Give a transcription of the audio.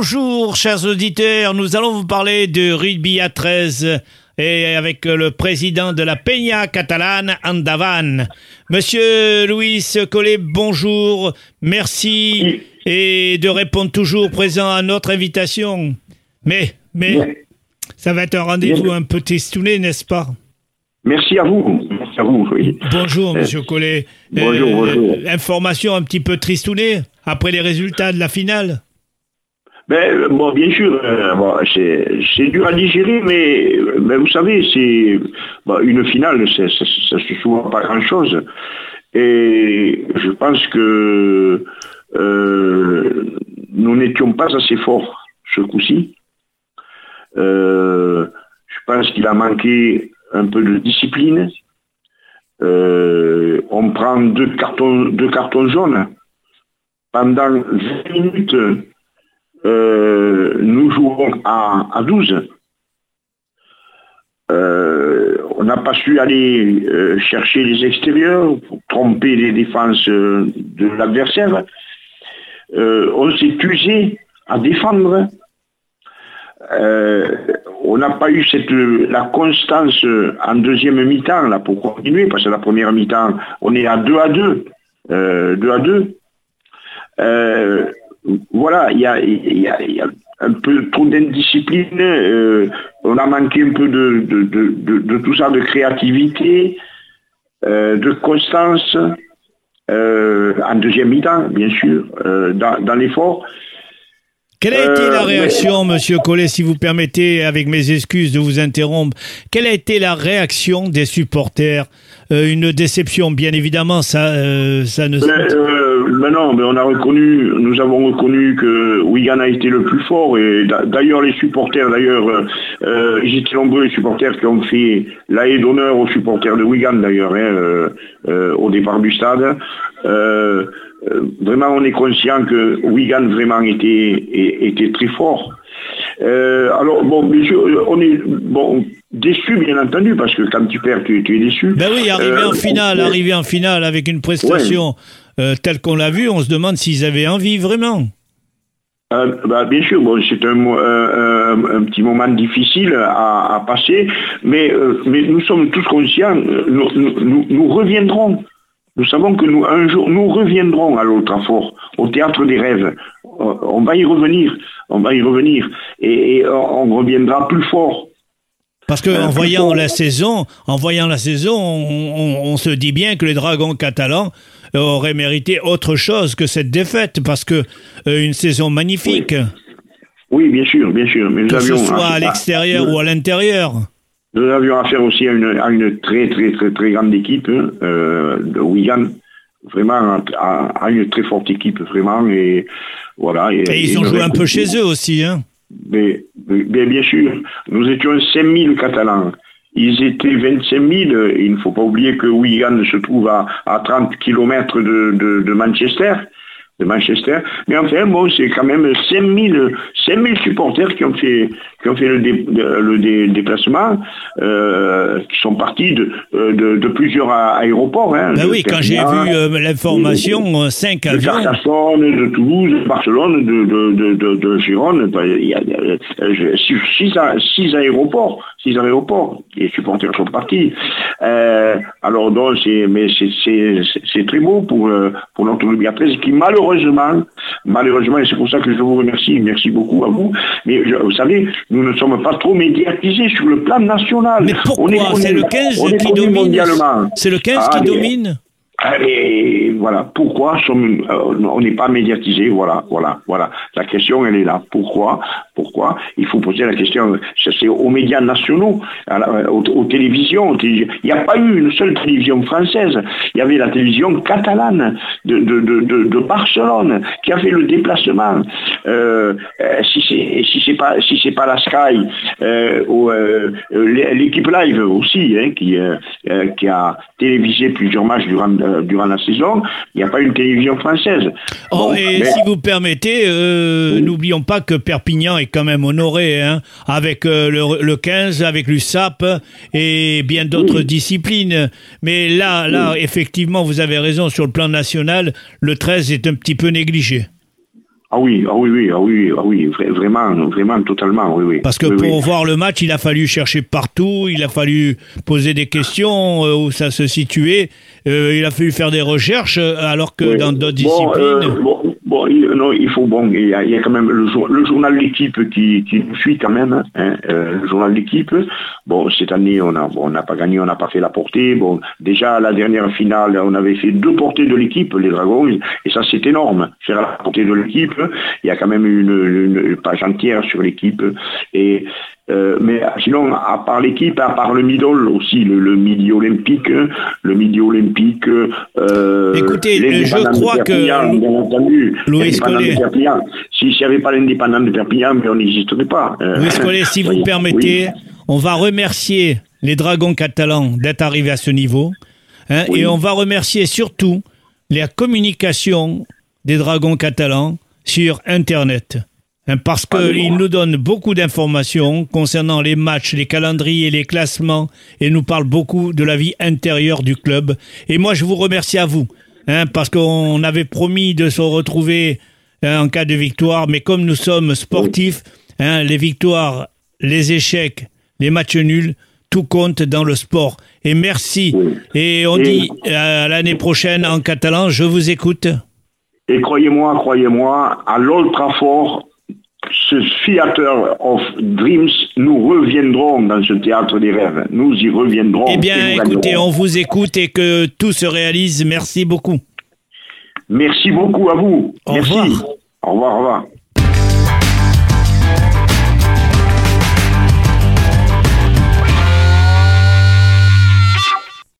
bonjour, chers auditeurs. Nous allons vous parler de rugby à 13 et avec le président de la Peña catalane, Andavan. Monsieur Louis Collet, bonjour. Merci et de répondre toujours présent à notre invitation. Mais, mais, ça va être un rendez-vous un peu testouné, n'est-ce pas? Merci à vous. Merci à vous, oui. Bonjour, monsieur Collet. Bonjour, bonjour. Information un petit peu tristounée après les résultats de la finale ben, bon, bien sûr, euh, c'est dur à digérer, mais, vous savez, c'est bon, une finale, ça ne se souvent pas grand-chose. Et je pense que euh, nous n'étions pas assez forts ce coup-ci. Euh, je pense qu'il a manqué un peu de discipline. On prend deux cartons, deux cartons jaunes. Pendant 20 minutes, euh, nous jouons à, à 12. Euh, on n'a pas su aller euh, chercher les extérieurs pour tromper les défenses de l'adversaire. on s'est usé à défendre. on n'a pas eu cette, la constance en deuxième mi-temps là, pour continuer, parce que la première mi-temps, on est à 2 à 2. 2 à 2 voilà, il y a, un peu trop d'indiscipline, euh, on a manqué un peu de, tout ça, de créativité, euh, de constance, euh, en deuxième mi-temps, bien sûr, dans, l'effort. Quelle a été la réaction, Monsieur Collet, si vous permettez, avec mes excuses de vous interrompre, quelle a été la réaction des supporters? Une déception, bien évidemment, ça, ça ne. Mais non, mais on a reconnu, nous avons reconnu que Wigan a été le plus fort et d'ailleurs les supporters, d'ailleurs, euh, euh, étaient nombreux les supporters qui ont fait la haie d'honneur aux supporters de Wigan d'ailleurs, hein, euh, au départ du stade. vraiment, on est conscient que Wigan vraiment était, était très fort. Alors bon, bien sûr, on est bon déçu bien entendu parce que quand tu perds, tu, es déçu. Ben oui, arriver en finale, arriver en finale avec une prestation. Euh, tel qu'on l'a vu, on se demande s'ils avaient envie vraiment. Euh, bah, bien sûr, bon, c'est un, un, petit moment difficile à, passer, mais, euh, mais nous sommes tous conscients, nous, nous, reviendrons. Nous savons que nous, un jour, nous reviendrons à l'autre fort, au théâtre des rêves. On va y revenir, on va y revenir, et, on, reviendra plus fort. Parce qu'en voyant la saison, en voyant la saison, on, se dit bien que les Dragons catalans aurait mérité autre chose que cette défaite, parce que euh, une saison magnifique. Oui. bien sûr, bien sûr. Mais que ce soit à l'extérieur ou à l'intérieur. Nous avions affaire aussi à une, très très très très grande équipe hein, euh, de Wigan, vraiment à, une très forte équipe vraiment et voilà. Et, ils ont joué un peu chez eux aussi, hein. Mais, bien sûr, nous étions 5000 Catalans. Ils étaient 25 000. Il ne faut pas oublier que Wigan se trouve à, à 30 km de, de, de Manchester de Manchester. Mais enfin, bon, c'est quand même 5000, 5000 supporters qui ont fait, qui ont fait le, le déplacement, euh, qui sont partis de, de, de plusieurs aéroports. Hein, ben oui, quand j'ai vu euh, l'information, 5 avions. De Carcassonne, de Toulouse, de Barcelone, de, de, de, Gironde, il y a 6 aéroports, 6 aéroports. Les supporters sont partis. Euh, alors, donc, c'est, mais c'est très beau pour, pour notre rugby qui malheureusement malheureusement, et c'est pour ça que je vous remercie, merci beaucoup à vous, mais vous savez, nous ne sommes pas trop médiatisés sur le plan national. Mais pourquoi C'est le 15 qui domine C'est le 15 qui domine et voilà, pourquoi sommes, euh, on n'est pas médiatisé? Voilà, voilà, voilà. La question, elle est là. Pourquoi? Pourquoi Il faut poser la question? C'est aux médias nationaux, aux, télévisions. Il n'y a pas eu une seule télévision française. Il y avait la télévision catalane de, de Barcelone qui a fait le déplacement. Euh, euh si c'est si pas si c'est pas la Sky euh, ou l'équipe live aussi hein, qui qui a télévisé plusieurs matchs durant durant la saison, il n'y a pas une télévision française. Oh, et si vous permettez, n'oublions pas que Perpignan est quand même honoré, hein, avec le, 15, avec l'USAP et bien d'autres disciplines. Mais là, là, effectivement, vous avez raison, sur le plan national, le 13 est un petit peu négligé. Ah oui, ah oui, oui, ah oui, ah oui, vraiment, vraiment, totalement, oui, oui. Parce que pour voir le match, il a fallu chercher partout, il a fallu poser des questions euh, où ça se situait, euh, il a fallu faire des recherches, euh, alors que dans d'autres disciplines. Bon, non, il faut bon, il y a, il y a quand même le, le journal l'équipe qui, qui nous suit quand même, hein, euh, le journal l'équipe. Bon, cette année on a, bon, on n'a pas gagné, on n'a pas fait la portée. Bon, déjà à la dernière finale, on avait fait deux portées de l'équipe, les Dragons, et ça c'est énorme. Faire la portée de l'équipe, il y a quand même une, une page entière sur l'équipe et euh, mais sinon, à part l'équipe, à part le middle aussi, le, midi olympique, le midi olympique. Euh, Écoutez, je crois que S'il n'y avait pas l'indépendant de Perpignan, on n'existerait pas. Euh, Louis Collet, si vous permettez, on va remercier les Dragons catalans d'être arrivés à ce niveau, hein, et on va remercier surtout la communication des Dragons catalans sur Internet. Hein, parce qu'il nous donne beaucoup d'informations concernant les matchs, les calendriers, les classements, et nous parle beaucoup de la vie intérieure du club. Et moi, je vous remercie à vous, hein, parce qu'on avait promis de se retrouver hein, en cas de victoire, mais comme nous sommes sportifs, les victoires, les échecs, les matchs nuls, tout compte dans le sport. Et merci. Et on dit à l'année prochaine en catalan, je vous écoute. Et croyez-moi, croyez-moi, à l'Old Trafford, ce Theater of Dreams, nous reviendrons dans ce théâtre des rêves. Nous y reviendrons. Eh bien, écoutez, on vous écoute et que tout se réalise. Merci beaucoup. Merci beaucoup à vous. Au Merci. revoir. Au revoir, au revoir.